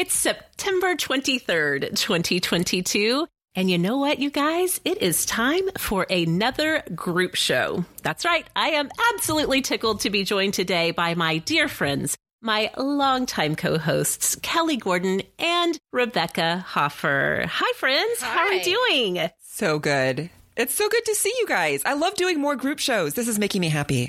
It's September 23rd, 2022. And you know what, you guys? It is time for another group show. That's right. I am absolutely tickled to be joined today by my dear friends, my longtime co hosts, Kelly Gordon and Rebekah Hoffer. Hi, friends. Hi. How are you doing? So good. It's so good to see you guys. I love doing more group shows. This is making me happy.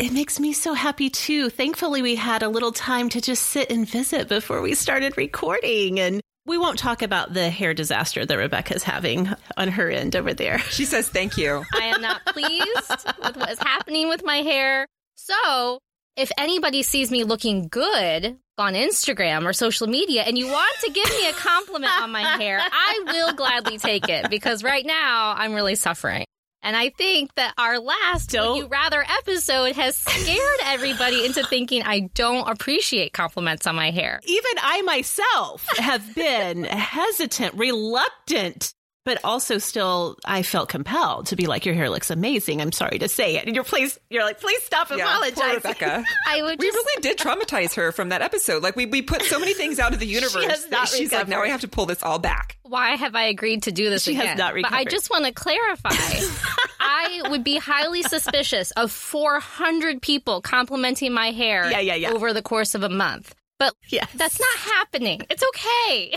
It makes me so happy too. Thankfully, we had a little time to just sit and visit before we started recording. And we won't talk about the hair disaster that Rebekah's having on her end over there. She says thank you. I am not pleased with what is happening with my hair. So, if anybody sees me looking good on Instagram or social media and you want to give me a compliment on my hair, I will gladly take it because right now I'm really suffering. And I think that our last Would You Rather episode has scared everybody into thinking I don't appreciate compliments on my hair. Even I myself have been hesitant, reluctant, but also still I felt compelled to be like, Your hair looks amazing. I'm sorry to say it. And you're please you're like, please stop Yeah, poor apologizing. Rebekah. I would We just really did traumatize her from that episode. Like we, we put so many things out of the universe has that not she's like, now I have to pull this all back. why have I agreed to do this She has again? not but I just want to clarify. I would be highly suspicious of 400 people complimenting my hair Yeah, yeah, yeah. over the course of a month. But Yes. that's not happening. It's okay.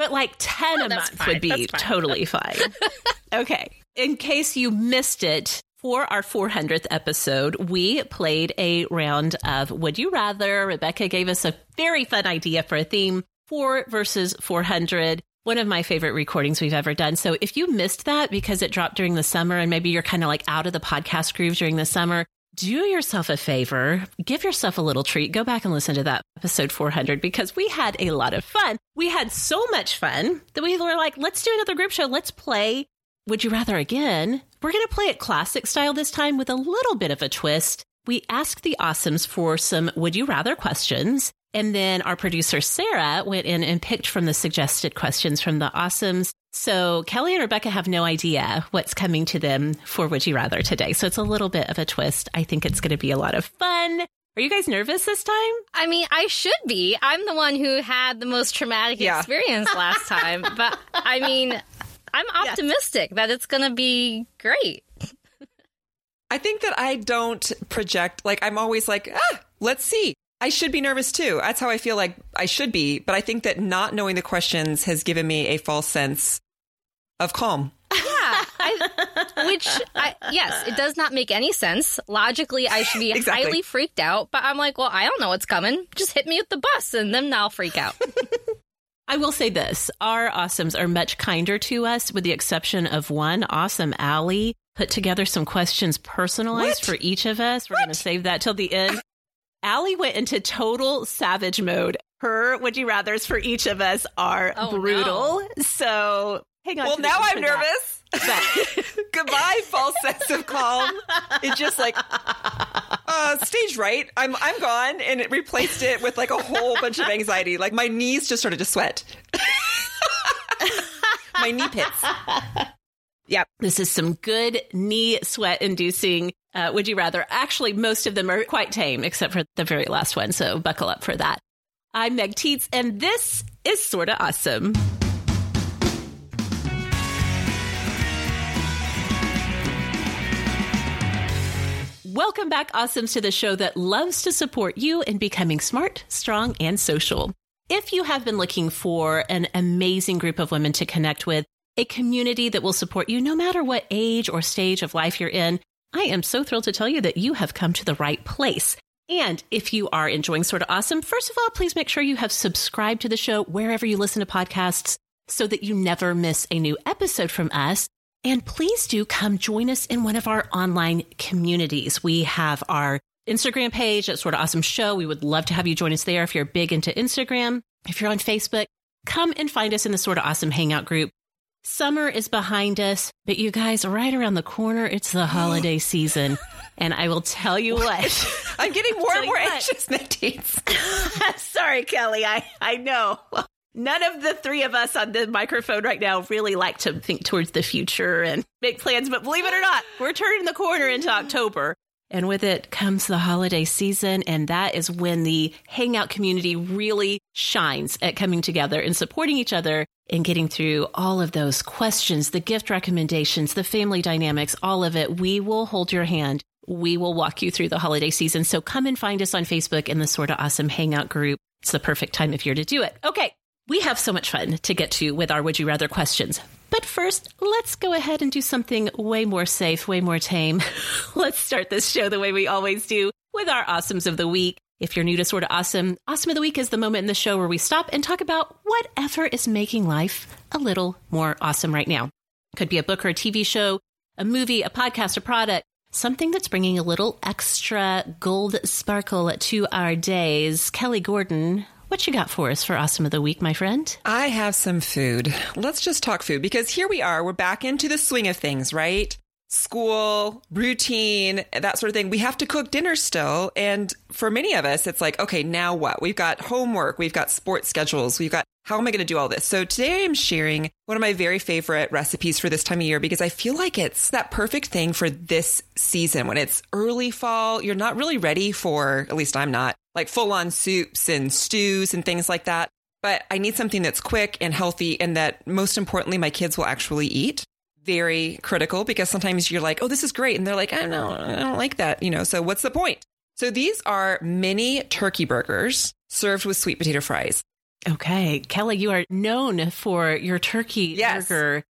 But like 10 a month fine. would be fine. totally fine. okay. In case you missed it, for our 400th episode, we played a round of Would You Rather. Rebekah gave us a very fun idea for a theme 4 versus 400. One of my favorite recordings we've ever done. So if you missed that because it dropped during the summer and maybe you're kind of like out of the podcast groove during the summer, do yourself a favor, give yourself a little treat, go back and listen to that episode 400 because we had a lot of fun. We had so much fun that we were like, let's do another group show. Let's play Would You Rather again. We're going to play it classic style this time with a little bit of a twist. We asked the Awesomes for some Would You Rather questions. And then our producer, Sarah, went in and picked from the suggested questions from the Awesomes. So Kelly and Rebekah have no idea what's coming to them for Would You Rather today. So it's a little bit of a twist. I think it's going to be a lot of fun. Are you guys nervous this time? I mean, I should be. I'm the one who had the most traumatic Yeah. experience last time. But I mean, I'm optimistic that it's going to be great. I think that I don't project, like, I'm always like, ah, let's see. I should be nervous too. That's how I feel like I should be. But I think that not knowing the questions has given me a false sense of calm. Yeah. I, which, I, yes, it does not make any sense. Logically, I should be Exactly. highly freaked out, but I'm like, well, I don't know what's coming. Just hit me with the bus and then I'll freak out. I will say this our awesomes are much kinder to us, with the exception of one awesome Allie put together some questions personalized What? for each of us. We're going to save that till the end. Allie went into total savage mode. Her would you rather's for each of us are Oh, brutal. So hang on. Well, now I'm nervous. Goodbye, false sense of calm. It's just like uh, stage right. I'm I'm gone, and it replaced it with like a whole bunch of anxiety. Like my knees just started to sweat. my knee pits. Yep. This is some good knee sweat inducing. Uh, would you rather? Actually, most of them are quite tame, except for the very last one. So buckle up for that. I'm Meg Tietz, and this is sorta awesome. Welcome back, Awesomes, to the show that loves to support you in becoming smart, strong, and social. If you have been looking for an amazing group of women to connect with, a community that will support you no matter what age or stage of life you're in, I am so thrilled to tell you that you have come to the right place. And if you are enjoying Sorta Awesome, first of all, please make sure you have subscribed to the show wherever you listen to podcasts so that you never miss a new episode from us. And please do come join us in one of our online communities. We have our Instagram page at Sorta Awesome Show. We would love to have you join us there if you're big into Instagram. If you're on Facebook, come and find us in the Sorta Awesome Hangout group. Summer is behind us, but you guys, right around the corner, it's the holiday season. And I will tell you what. I'm getting more and more what. anxious, Nadine. Sorry, Kelly. I, I know. None of the three of us on the microphone right now really like to think towards the future and make plans, but believe it or not, we're turning the corner into October. And with it comes the holiday season. And that is when the Hangout community really shines at coming together and supporting each other and getting through all of those questions, the gift recommendations, the family dynamics, all of it. We will hold your hand. We will walk you through the holiday season. So come and find us on Facebook in the Sorta Awesome Hangout group. It's the perfect time of year to do it. Okay. We have so much fun to get to with our Would You Rather questions. But first, let's go ahead and do something way more safe, way more tame. let's start this show the way we always do with our Awesomes of the Week. If you're new to Sorta Awesome, Awesome of the Week is the moment in the show where we stop and talk about whatever is making life a little more awesome right now. Could be a book or a TV show, a movie, a podcast, a product, something that's bringing a little extra gold sparkle to our days. Kelly Gordon, what you got for us for Awesome of the Week, my friend? I have some food. Let's just talk food because here we are. We're back into the swing of things, right? School, routine, that sort of thing. We have to cook dinner still. And for many of us, it's like, okay, now what? We've got homework, we've got sports schedules, we've got how am I going to do all this? So today I am sharing one of my very favorite recipes for this time of year because I feel like it's that perfect thing for this season when it's early fall. You're not really ready for, at least I'm not, like full on soups and stews and things like that. But I need something that's quick and healthy and that most importantly, my kids will actually eat very critical because sometimes you're like, oh, this is great. And they're like, I don't know, I don't like that. You know, so what's the point? So these are mini turkey burgers served with sweet potato fries. Okay. Kelly, you are known for your turkey yes. burger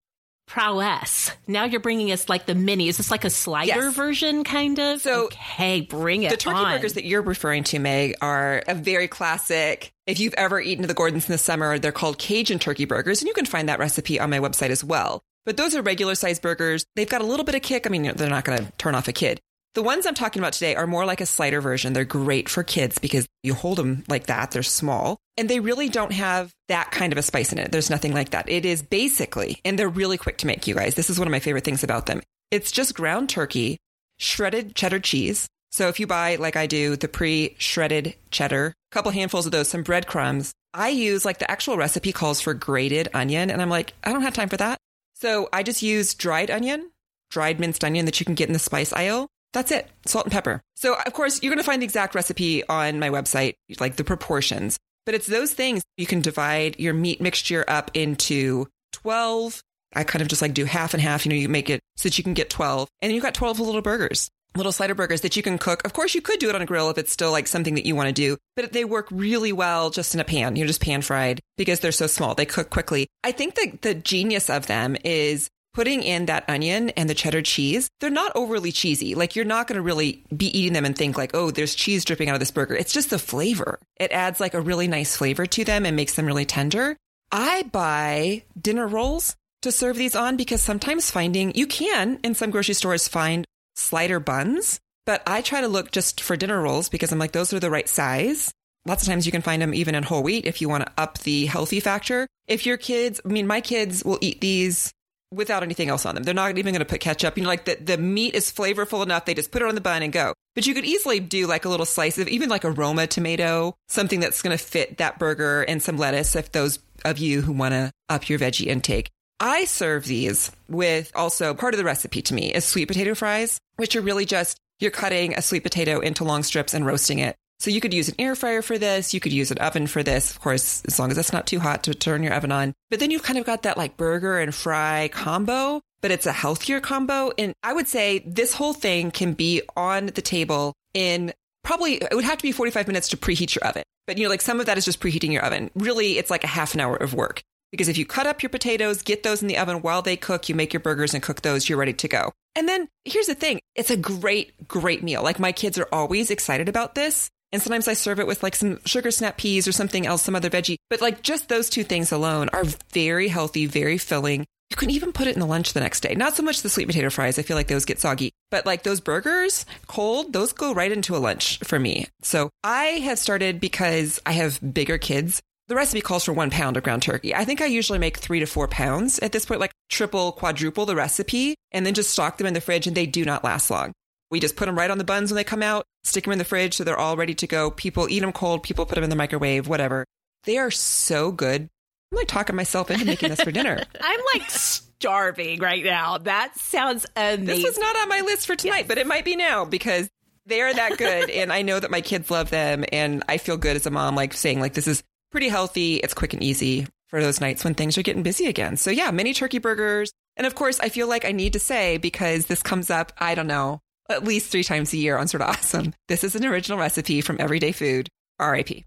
prowess. Now you're bringing us like the mini. Is this like a slider yes. version, kind of? So, okay, bring it. The turkey on. burgers that you're referring to, Meg, are a very classic. If you've ever eaten the Gordons in the summer, they're called Cajun turkey burgers, and you can find that recipe on my website as well. But those are regular sized burgers. They've got a little bit of kick. I mean, they're not going to turn off a kid. The ones I'm talking about today are more like a slider version. They're great for kids because you hold them like that. They're small and they really don't have that kind of a spice in it. There's nothing like that. It is basically, and they're really quick to make, you guys. This is one of my favorite things about them. It's just ground turkey, shredded cheddar cheese. So if you buy, like I do, the pre shredded cheddar, a couple handfuls of those, some breadcrumbs, I use like the actual recipe calls for grated onion. And I'm like, I don't have time for that. So I just use dried onion, dried minced onion that you can get in the spice aisle. That's it. Salt and pepper. So of course you're going to find the exact recipe on my website, like the proportions, but it's those things. You can divide your meat mixture up into 12. I kind of just like do half and half. You know, you make it so that you can get 12 and you've got 12 little burgers little slider burgers that you can cook. Of course, you could do it on a grill if it's still like something that you want to do, but they work really well just in a pan. You're just pan fried because they're so small. They cook quickly. I think that the genius of them is putting in that onion and the cheddar cheese. They're not overly cheesy. Like you're not going to really be eating them and think like, oh, there's cheese dripping out of this burger. It's just the flavor. It adds like a really nice flavor to them and makes them really tender. I buy dinner rolls to serve these on because sometimes finding you can in some grocery stores find slider buns, but I try to look just for dinner rolls because I'm like, those are the right size. Lots of times you can find them even in whole wheat if you want to up the healthy factor. If your kids, I mean, my kids will eat these without anything else on them. They're not even going to put ketchup. You know, like the, the meat is flavorful enough. They just put it on the bun and go. But you could easily do like a little slice of even like a Roma tomato, something that's going to fit that burger and some lettuce if those of you who want to up your veggie intake. I serve these with also part of the recipe to me is sweet potato fries, which are really just you're cutting a sweet potato into long strips and roasting it. So you could use an air fryer for this. You could use an oven for this, of course, as long as it's not too hot to turn your oven on. But then you've kind of got that like burger and fry combo, but it's a healthier combo. And I would say this whole thing can be on the table in probably, it would have to be 45 minutes to preheat your oven. But you know, like some of that is just preheating your oven. Really, it's like a half an hour of work. Because if you cut up your potatoes, get those in the oven while they cook, you make your burgers and cook those, you're ready to go. And then here's the thing it's a great, great meal. Like my kids are always excited about this. And sometimes I serve it with like some sugar snap peas or something else, some other veggie. But like just those two things alone are very healthy, very filling. You can even put it in the lunch the next day. Not so much the sweet potato fries. I feel like those get soggy, but like those burgers cold, those go right into a lunch for me. So I have started because I have bigger kids the recipe calls for one pound of ground turkey. I think I usually make three to four pounds at this point, like triple, quadruple the recipe, and then just stock them in the fridge, and they do not last long. We just put them right on the buns when they come out, stick them in the fridge so they're all ready to go. People eat them cold, people put them in the microwave, whatever. They are so good. I'm like talking myself into making this for dinner. I'm like starving right now. That sounds amazing. This was not on my list for tonight, yes. but it might be now because they are that good. and I know that my kids love them. And I feel good as a mom, like saying, like, this is pretty healthy. It's quick and easy for those nights when things are getting busy again. So yeah, mini turkey burgers. And of course, I feel like I need to say, because this comes up, I don't know, at least three times a year on Sorta Awesome. This is an original recipe from Everyday Food, RIP.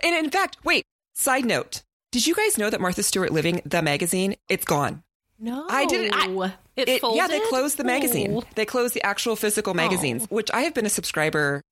And in fact, wait, side note. Did you guys know that Martha Stewart Living, the magazine, it's gone? No, I didn't- I- it, It- folded? yeah, they closed the magazine. Oh. They closed the actual physical oh. magazines, which I have been a subscriber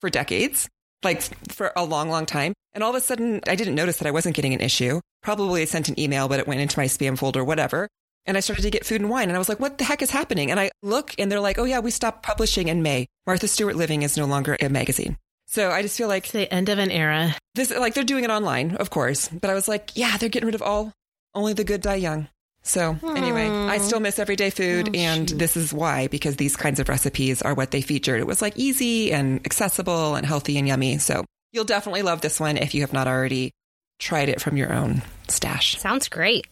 for decades, like for a long, long time. And all of a sudden, I didn't notice that I wasn't getting an issue. Probably I sent an email, but it went into my spam folder, whatever. And I started to get food and wine, and I was like, "What the heck is happening?" And I look, and they're like, "Oh yeah, we stopped publishing in May. Martha Stewart Living is no longer a magazine." So I just feel like It's the end of an era. this, like they're doing it online, of course. But I was like, "Yeah, they're getting rid of all. Only the good die young." So anyway, I still miss everyday food, Oh, and shoot. this is why because these kinds of recipes are what they featured. It was like easy and accessible and healthy and yummy. So you'll definitely love this one if you have not already tried it from your own stash. Sounds great.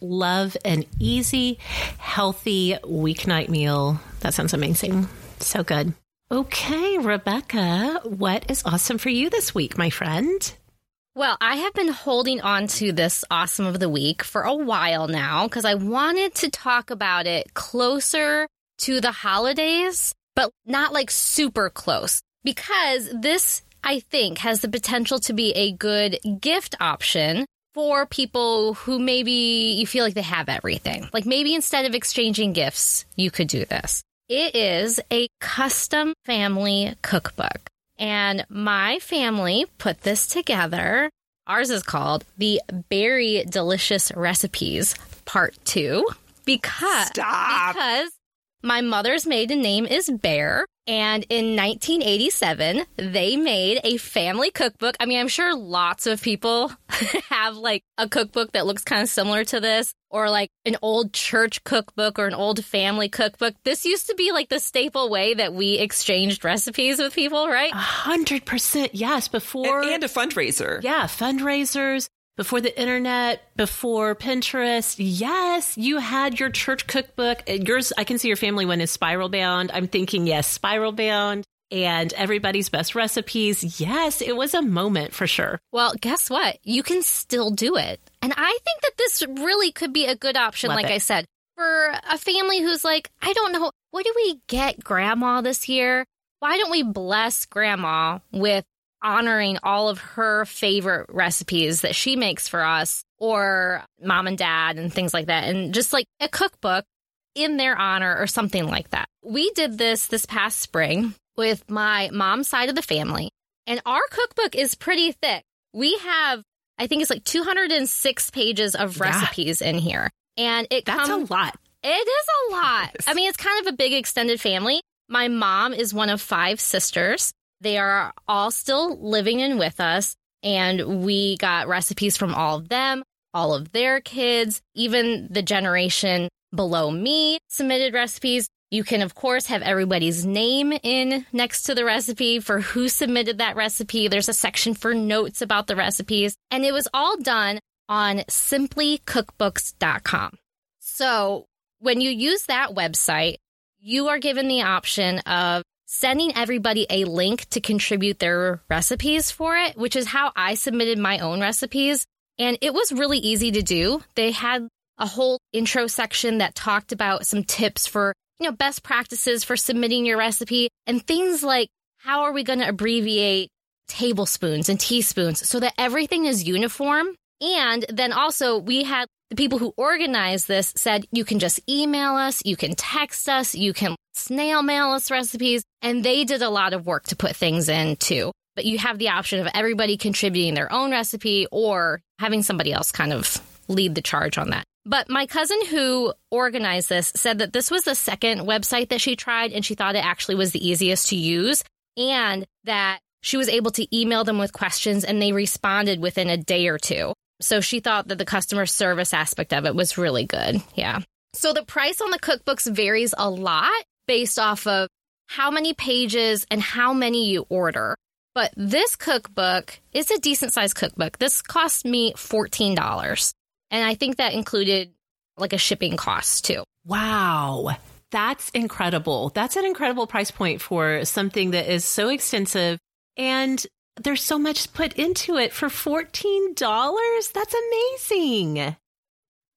Love an easy, healthy weeknight meal. That sounds amazing. So good. Okay, Rebekah, what is awesome for you this week, my friend? Well, I have been holding on to this awesome of the week for a while now because I wanted to talk about it closer to the holidays, but not like super close because this, I think, has the potential to be a good gift option for people who maybe you feel like they have everything. Like maybe instead of exchanging gifts, you could do this. It is a custom family cookbook. And my family put this together. Ours is called the Berry Delicious Recipes Part 2 because Stop. because my mother's maiden name is Bear and in 1987 they made a family cookbook. I mean, I'm sure lots of people have like a cookbook that looks kind of similar to this or like an old church cookbook or an old family cookbook. This used to be like the staple way that we exchanged recipes with people, right? A hundred percent, yes. Before And, and a fundraiser. yeah, fundraisers, before the internet, before Pinterest. Yes, you had your church cookbook. Yours, I can see your family one is spiral bound. I'm thinking, yes, spiral bound. And everybody's best recipes. Yes, it was a moment for sure. Well, guess what? You can still do it. And I think that this really could be a good option, Love like it. I said, for a family who's like, I don't know, what do we get grandma this year? Why don't we bless grandma with honoring all of her favorite recipes that she makes for us or mom and dad and things like that? And just like a cookbook in their honor or something like that. We did this this past spring with my mom's side of the family, and our cookbook is pretty thick. We have, I think it's like 206 pages of Yeah. recipes in here. And it That's comes, a lot. it is a lot. Yes. I mean, it's kind of a big extended family. My mom is one of five sisters. They are all still living in with us, and we got recipes from all of them, all of their kids, even the generation below me submitted recipes. You can, of course, have everybody's name in next to the recipe for who submitted that recipe. There's a section for notes about the recipes, and it was all done on simplycookbooks.com. So when you use that website, you are given the option of sending everybody a link to contribute their recipes for it, which is how I submitted my own recipes. And it was really easy to do. They had a whole intro section that talked about some tips for, you know, best practices for submitting your recipe and things like how are we going to abbreviate tablespoons and teaspoons so that everything is uniform. And then also we had the people who organized this said you can just email us, you can text us, you can snail mail recipes. And they did a lot of work to put things in too. But you have the option of everybody contributing their own recipe or having somebody else kind of lead the charge on that. But my cousin who organized this said that this was the second website that she tried and she thought it actually was the easiest to use and that she was able to email them with questions and they responded within a day or two. So she thought that the customer service aspect of it was really good. Yeah. So the price on the cookbooks varies a lot based off of how many pages and how many you order. But this cookbook is a decent sized cookbook. This cost me $14. And I think that included like a shipping cost too. Wow. That's incredible. That's an incredible price point for something that is so extensive and there's so much put into it for $14. That's amazing.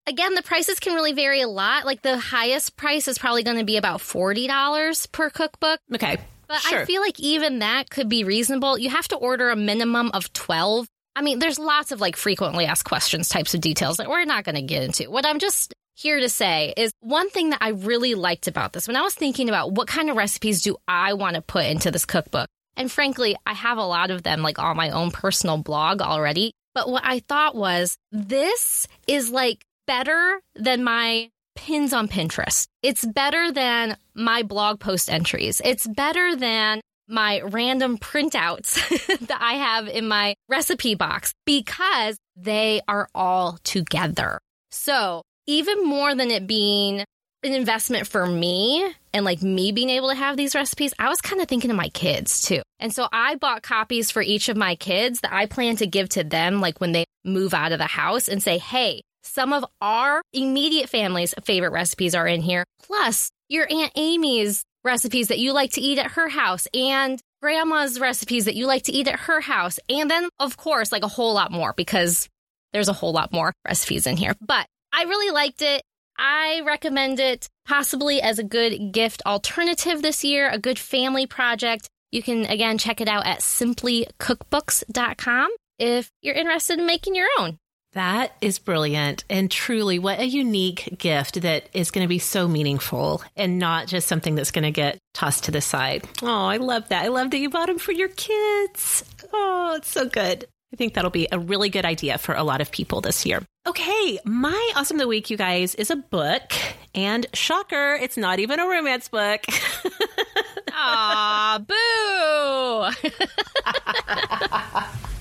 Again, the prices can really vary a lot. Like the highest price is probably going to be about $40 per cookbook. Okay. But sure. I feel like even that could be reasonable. You have to order a minimum of 12. I mean, there's lots of like frequently asked questions types of details that we're not going to get into. What I'm just here to say is one thing that I really liked about this when I was thinking about what kind of recipes do I want to put into this cookbook. And frankly, I have a lot of them like on my own personal blog already. But what I thought was this is like better than my pins on Pinterest. It's better than my blog post entries. It's better than my random printouts that I have in my recipe box because they are all together. So even more than it being an investment for me and like me being able to have these recipes, I was kind of thinking of my kids too. And so I bought copies for each of my kids that I plan to give to them like when they move out of the house and say, hey, some of our immediate family's favorite recipes are in here, plus your Aunt Amy's recipes that you like to eat at her house and grandma's recipes that you like to eat at her house. And then, of course, like a whole lot more because there's a whole lot more recipes in here. But I really liked it. I recommend it possibly as a good gift alternative this year, a good family project. You can again check it out at simplycookbooks.com if you're interested in making your own. That is brilliant. And truly, what a unique gift that is going to be so meaningful and not just something that's going to get tossed to the side. Oh, I love that. I love that you bought them for your kids. Oh, it's so good. I think that'll be a really good idea for a lot of people this year. Okay, my awesome of the week, you guys, is a book. And shocker, it's not even a romance book. Aw, boo!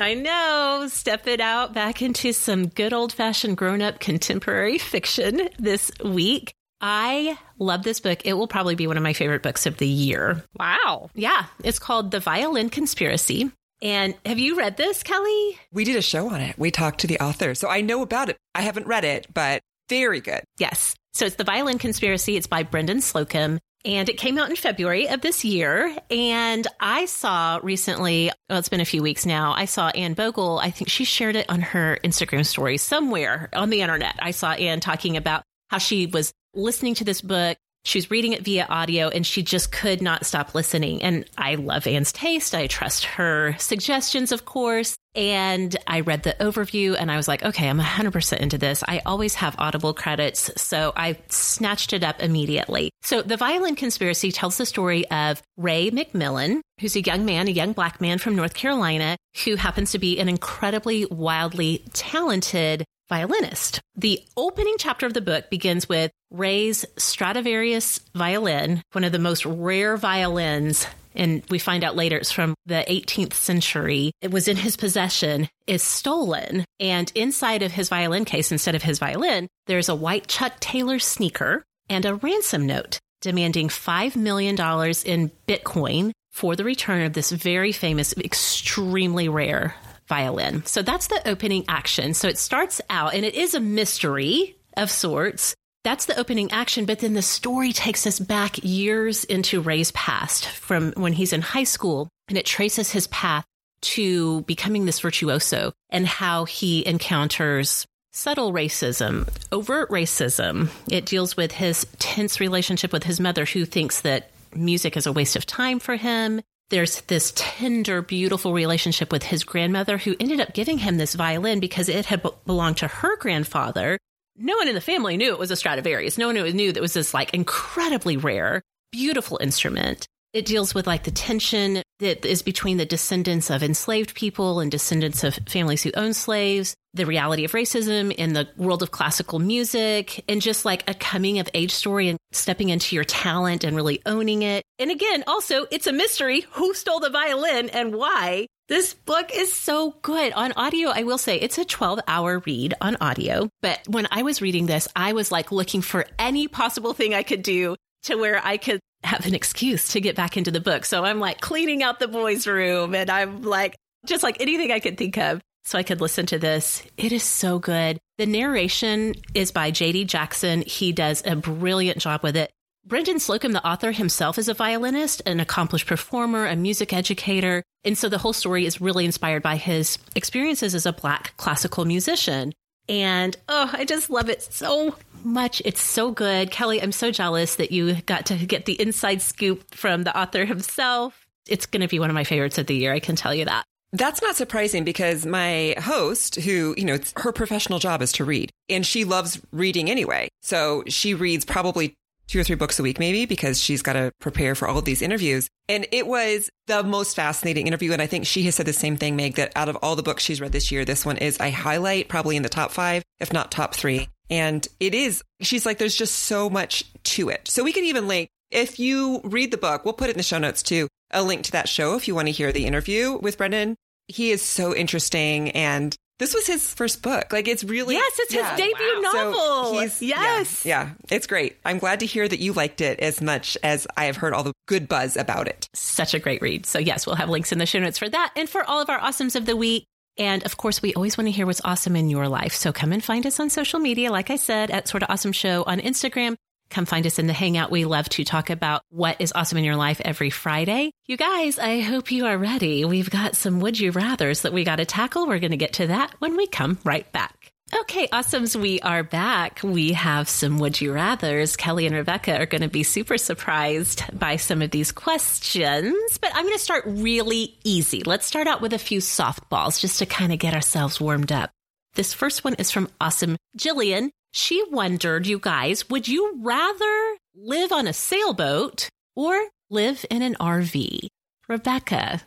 I know. Step it out back into some good old fashioned grown up contemporary fiction this week. I love this book. It will probably be one of my favorite books of the year. Wow. Yeah, it's called The Violin Conspiracy. And have you read this, Kelly? We did a show on it. We talked to the author. So I know about it. I haven't read it, but very good. Yes. So it's The Violin Conspiracy. It's by Brendan Slocumb. And it came out in February of this year. And I saw recently, well, it's been a few weeks now, I saw Anne Bogel. I think she shared it on her Instagram story somewhere on the internet. I saw Anne talking about how she was listening to this book. She was reading it via audio and she just could not stop listening. And I love Anne's taste. I trust her suggestions, of course. And I read the overview and I was like, okay, I'm 100% into this. I always have Audible credits. So I snatched it up immediately. So The Violin Conspiracy tells the story of Ray McMillan, who's a young man, a young black man from North Carolina, who happens to be an incredibly wildly talented violinist. The opening chapter of the book begins with Ray's Stradivarius violin, one of the most rare violins. And we find out later it's from the 18th century. It was in his possession, is stolen. And inside of his violin case, instead of his violin, there's a white Chuck Taylor sneaker and a ransom note demanding $5 million in Bitcoin for the return of this very famous, extremely rare violin. So that's the opening action. So it starts out, and it is a mystery of sorts. That's the opening action, but then the story takes us back years into Ray's past from when he's in high school, and it traces his path to becoming this virtuoso and how he encounters subtle racism, overt racism. It deals with his tense relationship with his mother, who thinks that music is a waste of time for him. There's this tender, beautiful relationship with his grandmother, who ended up giving him this violin because it had belonged to her grandfather. No one in the family knew it was a Stradivarius. No one knew that it was this like incredibly rare, beautiful instrument. It deals with like the tension that is between the descendants of enslaved people and descendants of families who own slaves, the reality of racism in the world of classical music, and just like a coming of age story and stepping into your talent and really owning it. And again, also, it's a mystery who stole the violin and why. This book is so good on audio. I will say it's a 12 hour read on audio. But when I was reading this, I was like looking for any possible thing I could do to where I could have an excuse to get back into the book. So I'm like cleaning out the boys' room and I'm like, just like anything I could think of so I could listen to this. It is so good. The narration is by JD Jackson. He does a brilliant job with it. Brendan Slocumb, the author himself, is a violinist, an accomplished performer, a music educator. And so the whole story is really inspired by his experiences as a Black classical musician. And oh, I just love it so much. It's so good. Kelly, I'm so jealous that you got to get the inside scoop from the author himself. It's going to be one of my favorites of the year. I can tell you that. That's not surprising because my host, who, you know, her professional job is to read and she loves reading anyway. So she reads probably two or three books a week, maybe, because she's got to prepare for all of these interviews. And it was the most fascinating interview. And I think she has said the same thing, Meg, that out of all the books she's read this year, this one is I highlight probably in the top five, if not top three. And it is, she's like, there's just so much to it. So we can even link, if you read the book, we'll put it in the show notes too, a link to that show if you want to hear the interview with Brendan. He is so interesting and this was his first book. Like it's really yes, it's yeah. his debut wow. novel. So yes, yeah, yeah, it's great. I'm glad to hear that you liked it as much as I have heard all the good buzz about it. Such a great read. So yes, we'll have links in the show notes for that and for all of our awesomes of the week. And of course, we always want to hear what's awesome in your life. So come and find us on social media, like I said, at Sorta Awesome Show on Instagram. Come find us in the Hangout. We love to talk about what is awesome in your life every Friday. You guys, I hope you are ready. We've got some would you rathers that we got to tackle. We're going to get to that when we come right back. Okay, awesomes, we are back. We have some would you rathers. Kelly and Rebekah are going to be super surprised by some of these questions, but I'm going to start really easy. Let's start out with a few softballs just to kind of get ourselves warmed up. This first one is from Awesome Jillian. She wondered, you guys, would you rather live on a sailboat or live in an RV? Rebekah,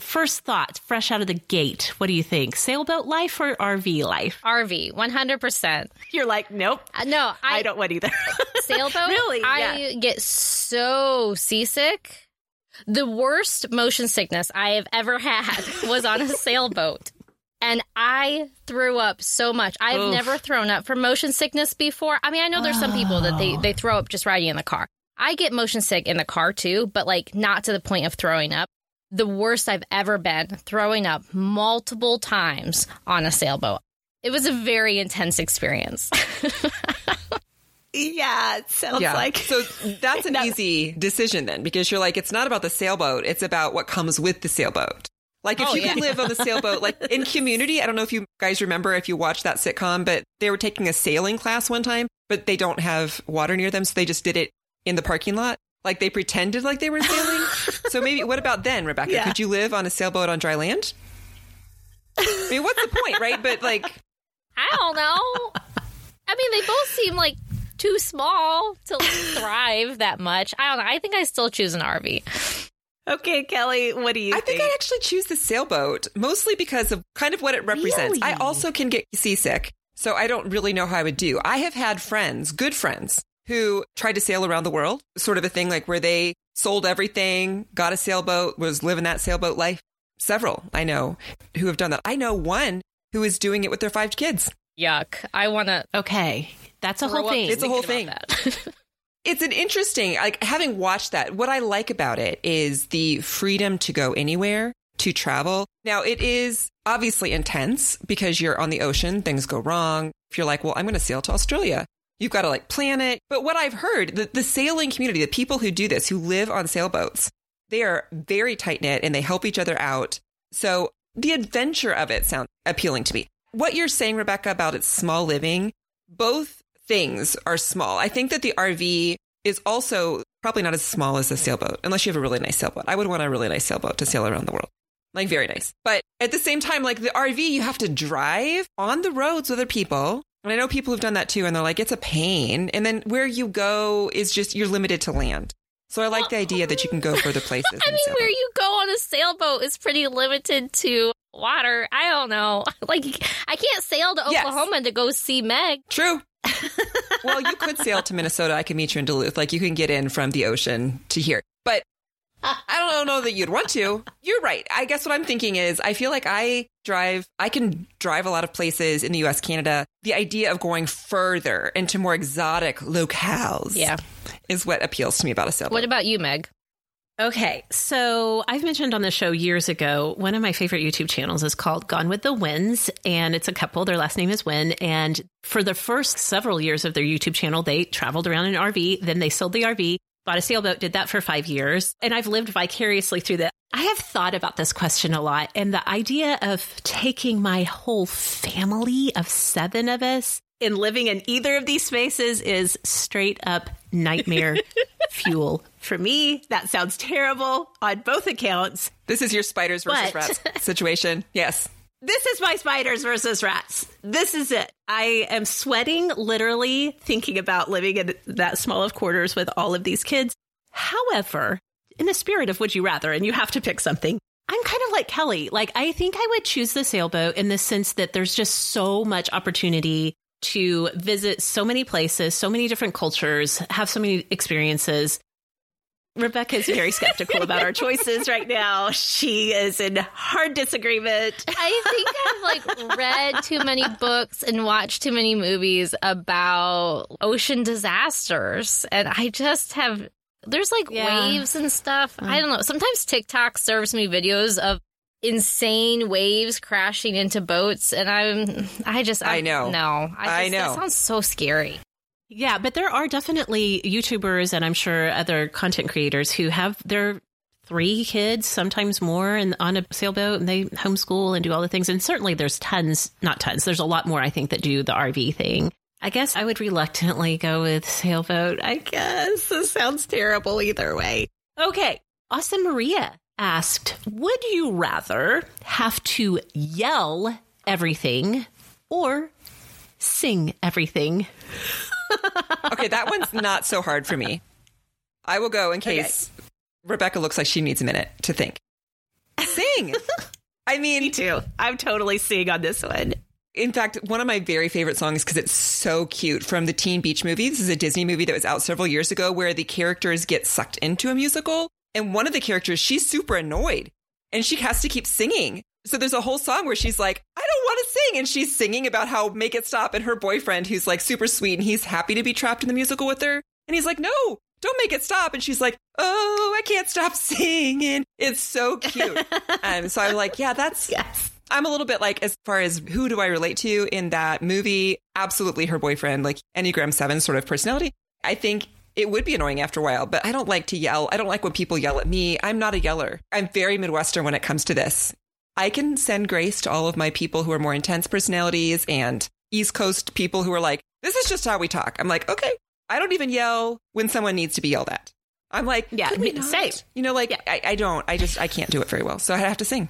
first thought, fresh out of the gate, what do you think? Sailboat life or RV life? RV, 100%. You're like, nope. Uh, no, I, I, don't want either. sailboat? really? I yeah. get so seasick. The worst motion sickness I have ever had was on a sailboat and I threw up so much. I've Oof. never thrown up from motion sickness before. I mean, I know there's some people that they, they throw up just riding in the car. I get motion sick in the car too, but like not to the point of throwing up. The worst I've ever been throwing up multiple times on a sailboat. It was a very intense experience. yeah, it sounds yeah. like. So that's an no. easy decision then because you're like, it's not about the sailboat, it's about what comes with the sailboat. Like if oh, you yeah. could live on the sailboat, like in community, I don't know if you guys remember if you watched that sitcom, but they were taking a sailing class one time, but they don't have water near them. So they just did it in the parking lot. Like they pretended like they were sailing. so maybe what about then, Rebekah? Yeah. Could you live on a sailboat on dry land? I mean, what's the point, right? But like, I don't know. I mean, they both seem like too small to thrive that much. I don't know. I think I still choose an RV. Okay, Kelly, what do you I think? think I'd actually choose the sailboat, mostly because of kind of what it represents. Really? I also can get seasick, so I don't really know how I would do. I have had friends, good friends, who tried to sail around the world, sort of a thing like where they sold everything, got a sailboat, was living that sailboat life. Several I know who have done that. I know one who is doing it with their five kids. Yuck. I want to. Okay. That's a whole thing. It's a whole thing. It's an interesting, like having watched that, what I like about it is the freedom to go anywhere, to travel. Now, it is obviously intense because you're on the ocean, things go wrong. If you're like, well, I'm going to sail to Australia, you've got to like plan it. But what I've heard, the, the sailing community, the people who do this, who live on sailboats, they are very tight knit and they help each other out. So the adventure of it sounds appealing to me. What you're saying, Rebekah, about its small living, both things are small. I think that the RV is also probably not as small as a sailboat, unless you have a really nice sailboat. I would want a really nice sailboat to sail around the world. Like, very nice. But at the same time, like the RV, you have to drive on the roads with other people. And I know people who've done that too, and they're like, it's a pain. And then where you go is just, you're limited to land. So I like the idea that you can go further places. I mean, where you go on a sailboat is pretty limited to water. I don't know. Like, I can't sail to Oklahoma yes. to go see Meg. True well, you could sail to Minnesota. I can meet you in Duluth. Like you can get in from the ocean to here. But I don't know that you'd want to. You're right. I guess what I'm thinking is I feel like I drive, I can drive a lot of places in the US, Canada. The idea of going further into more exotic locales yeah. is what appeals to me about a sailboat. What about you, Meg? Okay, so I've mentioned on the show years ago, one of my favorite YouTube channels is called Gone with the Wynns, and it's a couple. Their last name is Wynn. And for the first several years of their YouTube channel, they traveled around in an RV. Then they sold the RV, bought a sailboat, did that for five years. And I've lived vicariously through that. I have thought about this question a lot, and the idea of taking my whole family of seven of us and living in either of these spaces is straight up nightmare fuel. For me, that sounds terrible on both accounts. This is your spiders versus But- rats situation. Yes. This is my spiders versus rats. This is it. I am sweating literally thinking about living in that small of quarters with all of these kids. However, in the spirit of would you rather, and you have to pick something, I'm kind of like Kelly. Like, I think I would choose the sailboat in the sense that there's just so much opportunity to visit so many places, so many different cultures, have so many experiences. Rebekah is very skeptical about our choices right now. She is in hard disagreement. I think I've like read too many books and watched too many movies about ocean disasters, and I just have. There's like Yeah. Mm. waves and stuff. I don't know. Sometimes TikTok serves me videos of insane waves crashing into boats, and I'm. I just. I know. No, I just, know. That sounds so scary. Yeah, but there are definitely YouTubers and I'm sure other content creators who have their three kids, sometimes more, and on a sailboat and they homeschool and do all the things. And certainly there's tons, not tons, there's a lot more, I think, that do the RV thing. I guess I would reluctantly go with sailboat. I guess this sounds terrible either way. Okay. Awesome Maria asked, would you rather have to yell everything or sing everything? Okay, that one's not so hard for me. I will go in case Rebekah looks like she needs a minute to think. Sing. I mean, Me too. I'm totally seeing on this one. in fact, one of my very favorite songs because it's so cute from the Teen Beach movie. This is a Disney movie that was out several years ago where the characters get sucked into a musical. And one of the characters, she's super annoyed and she has to keep singing. So there's a whole song where she's like, I don't want to sing. And she's singing about how make it stop. And her boyfriend, who's like super sweet and he's happy to be trapped in the musical with her. And he's like, no, don't make it stop. And she's like, oh, I can't stop singing. It's so cute. and um, so I'm like, yeah, that's, Yes. I'm a little bit like, as far as who do I relate to in that movie? Absolutely her boyfriend, like Enneagram 7 sort of personality. I think it would be annoying after a while, but I don't like to yell. I don't like when people yell at me. I'm not a yeller. I'm very Midwestern when it comes to this. I can send grace to all of my people who are more intense personalities and East Coast people who are like, this is just how we talk. I'm like, okay, I don't even yell when someone needs to be yelled at. I'm like, Yeah, could we not? same. You know, like Yeah. I, I don't. I just I can't do it very well, so I have to sing.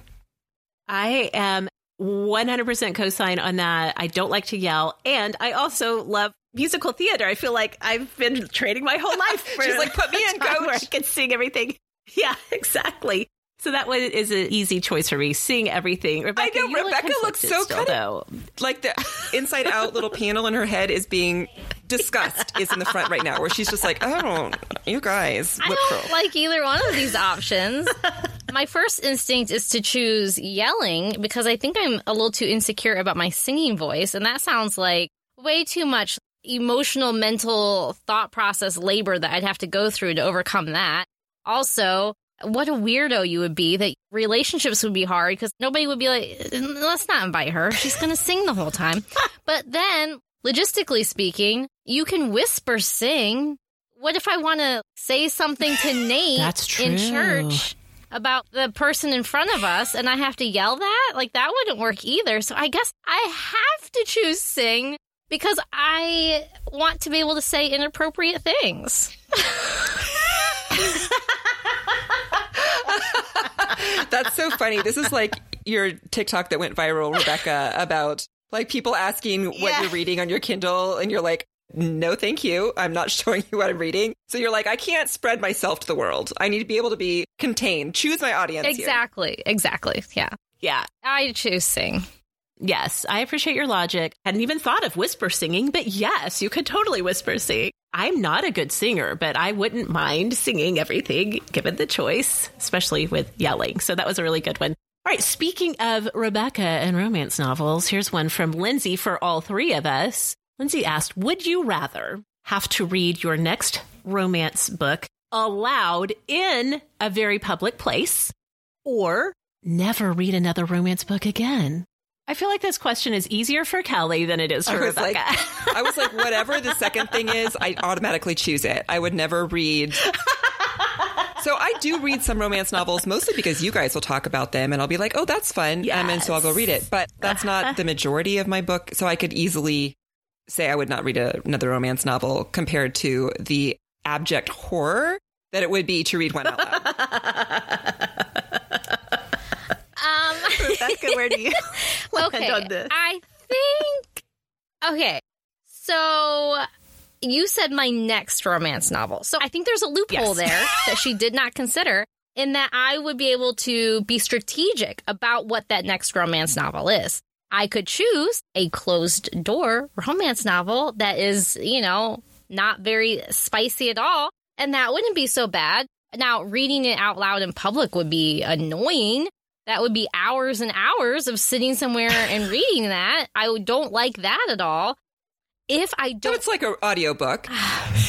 I am 100% cosign on that. I don't like to yell. And I also love musical theater. I feel like I've been training my whole life. For She's like, "Put me in, a time where I can sing everything. Yeah, exactly. So that one is an easy choice for me. Sing everything. Rebekah, know, you look Rebekah looks so still, kinda- though. like the inside out little panel in her head is being discussed is in the front right now where she's just like i don't you guys I don't curl. like either one of these options. my first instinct is to choose yelling because I think I'm a little too insecure about my singing voice, and that sounds like way too much emotional, mental thought process labor that I'd have to go through to overcome that. Also, what a weirdo you would be that relationships would be hard because nobody would be like, let's not invite her. She's going to sing the whole time. but then, logistically speaking, you can whisper sing. What if I want to say something to Nate in church about the person in front of us and I have to yell that? Like, that wouldn't work either. So I guess I have to choose sing because I want to be able to say inappropriate things. that's so funny this is like your tiktok that went viral rebekah about like people asking what Yeah. you're reading on your kindle and you're like no thank you i'm not showing you what i'm reading so you're like i can't spread myself to the world i need to be able to be contained choose my audience here. Exactly. Exactly. Yeah. Yeah. I choose sing. Yes, I appreciate your logic. Hadn't even thought of whisper singing, but yes, you could totally whisper sing. I'm not a good singer, but I wouldn't mind singing everything given the choice, especially with yelling. So that was a really good one. All right, speaking of Rebekah and romance novels, here's one from Lindsay for all three of us. Lindsay asked, Would you rather have to read your next romance book aloud in a very public place or never read another romance book again? I feel like this question is easier for Kelly than it is for I was Rebekah. like, I was like, whatever the second thing is, I automatically choose it. I would never read. So I do read some romance novels, mostly because you guys will talk about them, and I'll be like, "Oh, that's fun," um, and so I'll go read it. But that's not the majority of my book. So I could easily say I would not read a, another romance novel compared to the abject horror that it would be to read one out loud. Rebekah, where do you land okay. on this? I think. Okay. So you said my next romance novel. So I think there's a loophole Yes. there that she did not consider in that I would be able to be strategic about what that next romance novel is. I could choose a closed door romance novel that is, you know, not very spicy at all. And that wouldn't be so bad. Now, reading it out loud in public would be annoying. That would be hours and hours of sitting somewhere and reading that. I don't like that at all. If I don't it's like an audiobook.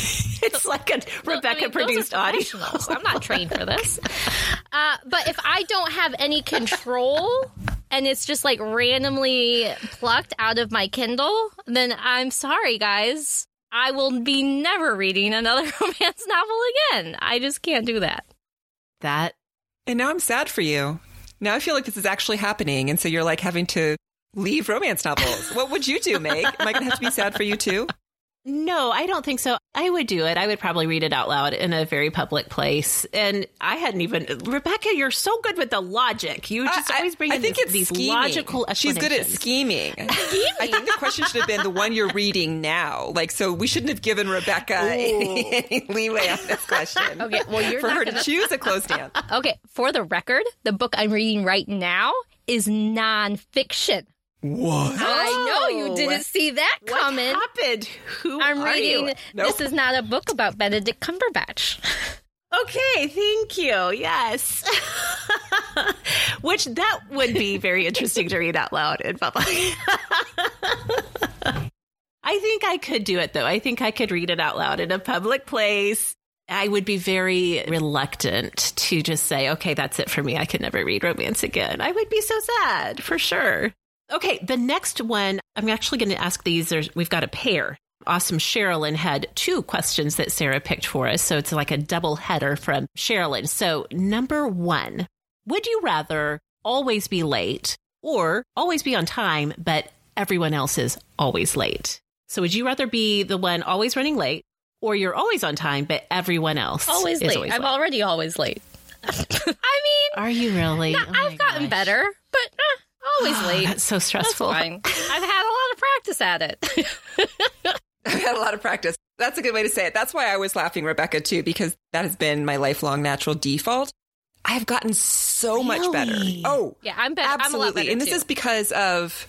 It's like a Rebekah I mean, produced audio. professionals. I'm not trained for this. Uh, but if I don't have any control and it's just like randomly plucked out of my Kindle, then I'm sorry, guys. I will be never reading another romance novel again. I just can't do that. That And now I'm sad for you. Now I feel like this is actually happening. And so you're like having to leave romance novels. what would you do, Meg? Am I going to have to be sad for you too? No, I don't think so. I would do it. I would probably read it out loud in a very public place. And I hadn't even Rebekah, you're so good with the logic. You just I- always bring I in think this- it's these scheming. logical She's good at explanations. scheming. I think the question should have been the one you're reading now. Like, so we shouldn't have given Rebekah any, any leeway on this question. Okay, well, you're for her gonna- to choose a closed hand. Okay, for the record, the book I'm reading right now is nonfiction. What? I know you didn't see that What coming. happened? Who I'm are reading. you? Nope. This is not a book about Benedict Cumberbatch. Okay, thank you. Yes. Which that would be very interesting to read out loud in public. I think I could do it though. I think I could read it out loud in a public place. I would be very reluctant to just say, okay, that's it for me. I could never read romance again. I would be so sad for sure. Okay, the next one, I'm actually going to ask these. There's, we've got a pair. Awesome Sherilyn had two questions that Sarah picked for us. So it's like a double header from Sherilyn. So, number one, would you rather always be late or always be on time, but everyone else is always late? So, would you rather be the one always running late or you're always on time, but everyone else Always late. always I'm late? already always late. I mean, Are you really? Oh I've gotten gosh. better, but eh, always late. That's so That's stressful. fine. I've had a lot of practice at it. I've had a lot of practice. That's a good way to say it. That's why I was laughing, Rebekah, too, because that has been my lifelong natural default. I have gotten so much better. Oh, yeah, I'm better. I'm a lot absolutely. better and this too. is because of,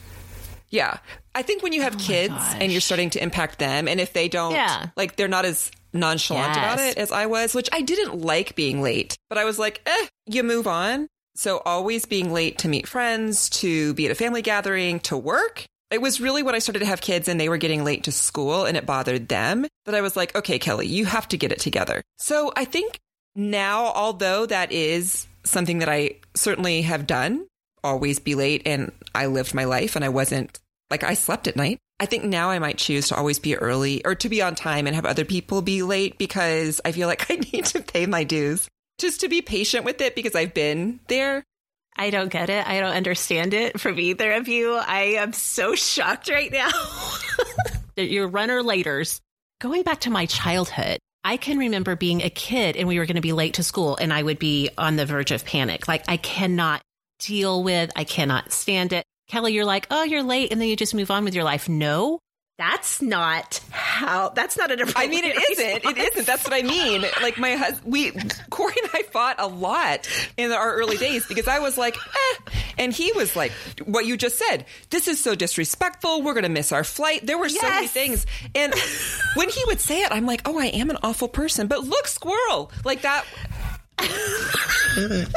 yeah. I think when you have kids and you're starting to impact them, and if they don't, Yeah. like, they're not as nonchalant about it as I was, which I didn't like being late, but I was like, eh, you move on. So always being late to meet friends, to be at a family gathering, to work. It was really when I started to have kids and they were getting late to school and it bothered them that I was like, okay, Kelly, you have to get it together. So I think now, although that is something that I certainly have done, always be late and I lived my life and I wasn't like I slept at night. I think now I might choose to always be early or to be on time and have other people be late because I feel like I need to pay my dues. Just to be patient with it because I've been there. I don't get it. I don't understand it from either of you. I am so shocked right now. that You're runner laters. Going back to my childhood, I can remember being a kid and we were going to be late to school and I would be on the verge of panic. Like I cannot deal with, I cannot stand it. Kelly, you're like, oh, you're late. And then you just move on with your life. No, that's not how, that's not an I mean, it isn't. It isn't. That's what I mean. Like my husband, we, Corey and I fought a lot in our early days because I was like, eh. And he was like, what you just said, this is so disrespectful. We're going to miss our flight. There were so many things. And when he would say it, I'm like, oh, I am an awful person. But look, squirrel. Like that.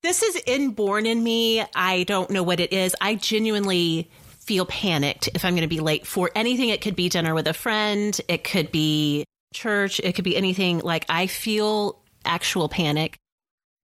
This is inborn in me. I don't know what it is. I genuinely feel panicked if I'm going to be late for anything. It could be dinner with a friend. It could be church, it could be anything. Like I feel actual panic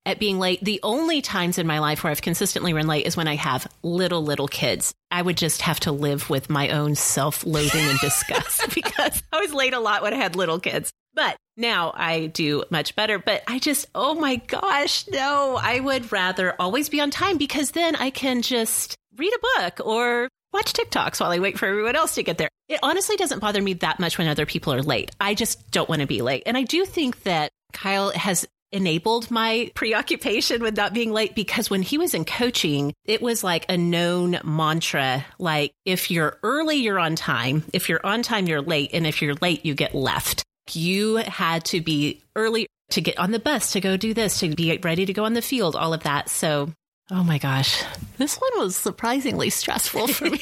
at being late. The only times in my life where I've consistently run late is when I have little, little kids. I would just have to live with my own self loathing and disgust because I was late a lot when I had little kids. But now I do much better. But I just, oh my gosh, no, I would rather always be on time because then I can just read a book or watch TikToks while I wait for everyone else to get there. It honestly doesn't bother me that much when other people are late. I just don't want to be late. And I do think that Kyle has enabled my preoccupation with not being late because when he was in coaching, it was like a known mantra. Like if you're early, you're on time. If you're on time, you're late. And if you're late, you get left. You had to be early to get on the bus, to go do this, to be ready to go on the field, all of that. So Oh my gosh. This one was surprisingly stressful for me.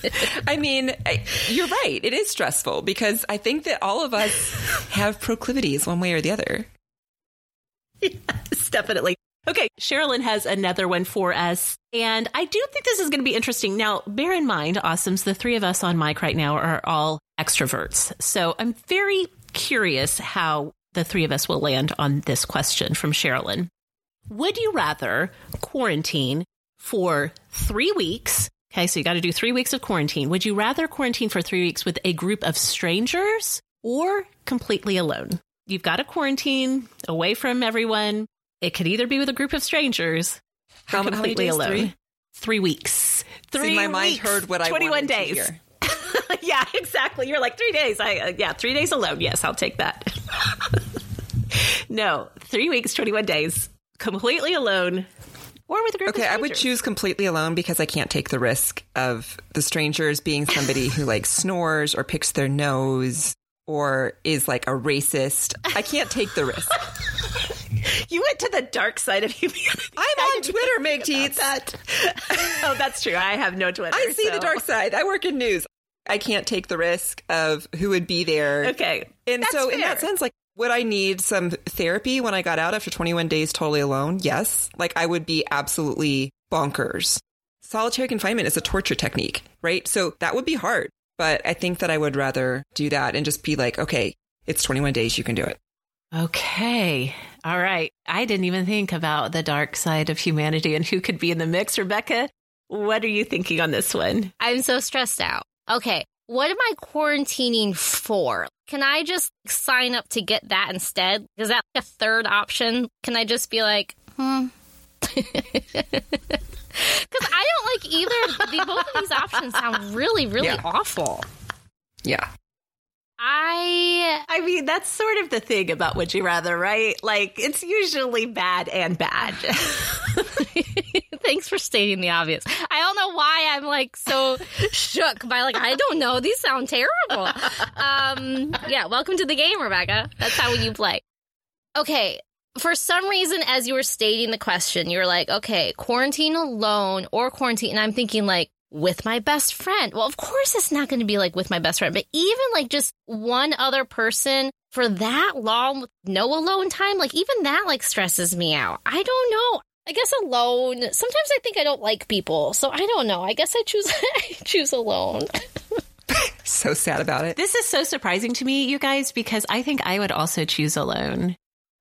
I mean, I, you're right. It is stressful because I think that all of us have proclivities one way or the other. Yes, definitely. Okay, Sherilyn has another one for us. And I do think this is going to be interesting. Now, bear in mind, Awesomes, the three of us on mic right now are all extroverts. So I'm very curious how the three of us will land on this question from Sherilyn. Would you rather quarantine for three weeks? Okay, so you got to do three weeks of quarantine. Would you rather quarantine for three weeks with a group of strangers or completely alone? You've got to quarantine away from everyone. It could either be with a group of strangers How, or completely how alone. Three? Three weeks. Three See, my mind heard what I 21 wanted to days. yeah, exactly. You're like three days. I uh, yeah, three days alone. Yes, I'll take that. no, three weeks, 21 days, completely alone, or with a group. Okay, I would choose completely alone because I can't take the risk of the strangers being somebody who like snores or picks their nose or is like a racist. I can't take the risk. You went to the dark side of humanity. I'm on Twitter, Meg Tietz. That. oh, that's true. I have no Twitter. I see the dark side. I work in news. I can't take the risk of who would be there. Okay, And That's so, in that sense, like, would I need some therapy when I got out after 21 days totally alone? Yes. Like, I would be absolutely bonkers. Solitary confinement is a torture technique, right? So that would be hard. But I think that I would rather do that and just be like, okay, it's 21 days. You can do it. Okay. All right. I didn't even think about the dark side of humanity and who could be in the mix. Rebekah, what are you thinking on this one? I'm so stressed out. Okay, what am I quarantining for? Can I just sign up to get that instead? Is that a third option? Can I just be like, hmm? Because I don't like either. The, both of these options sound really, really Yeah. awful. Yeah. I I mean, that's sort of the thing about Would You Rather, right? Like, it's usually bad and bad. Thanks for stating the obvious. I don't know why I'm like so shook by like I don't know. These sound terrible. Um, yeah, welcome to the game, Rebekah. That's how you play. Okay. For some reason, as you were stating the question, you were like, okay, quarantine alone or quarantine. And I'm thinking like with my best friend. Well, of course it's not going to be like with my best friend, but even like just one other person for that long with no alone time, like even that like stresses me out. I don't know. I guess alone. Sometimes I think I don't like people, so I don't know. I guess I choose I choose alone. So sad about it. this is so surprising to me, you guys, because I think I would also choose alone.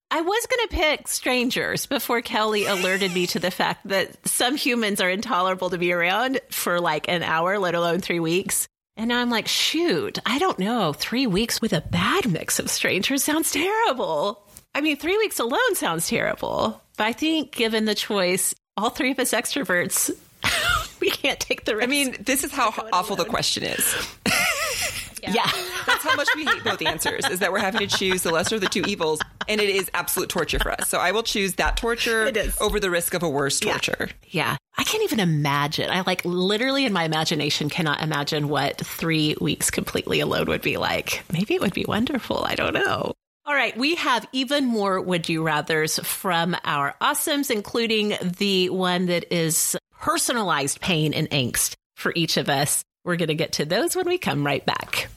I was going to pick strangers before Kelly alerted me to the fact that some humans are intolerable to be around for like an hour, let alone three weeks. And now I'm like, shoot, I don't know. Three weeks with a bad mix of strangers sounds terrible. I mean, three weeks alone sounds terrible. But I think given the choice, all three of us extroverts, we can't take the risk. I mean, this is how awful the question is. yeah. That's how much we hate both answers, is that we're having to choose the lesser of the two evils, and it is absolute torture for us. So I will choose that torture over the risk of a worse torture. Yeah. I can't even imagine. I like literally in my imagination cannot imagine what three weeks completely alone would be like. Maybe it would be wonderful. I don't know. All right. We have even more would you rathers from our awesomes, including the one that is personalized pain and angst for each of us. We're going to get to those when we come right back.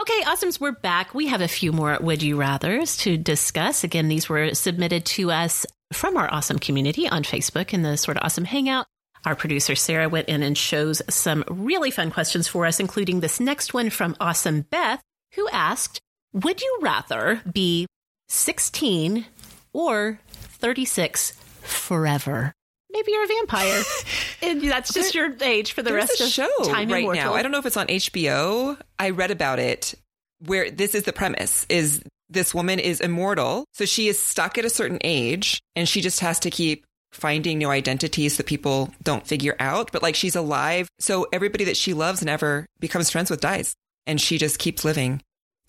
Okay, awesomes, we're back. We have a few more would you rathers to discuss. Again, these were submitted to us from our awesome community on Facebook in the Sorta Awesome hangout. Our producer Sarah went in and chose some really fun questions for us, including this next one from Awesome Beth, who asked, Would you rather be 16 or 36 forever? Maybe you're a vampire. and that's just your age for the rest a of show time right now. I don't know if it's on HBO. I read about it where this is the premise is this woman is immortal. So she is stuck at a certain age and she just has to keep finding new identities that people don't figure out. But like she's alive. So everybody that she loves and ever becomes friends with dies and she just keeps living.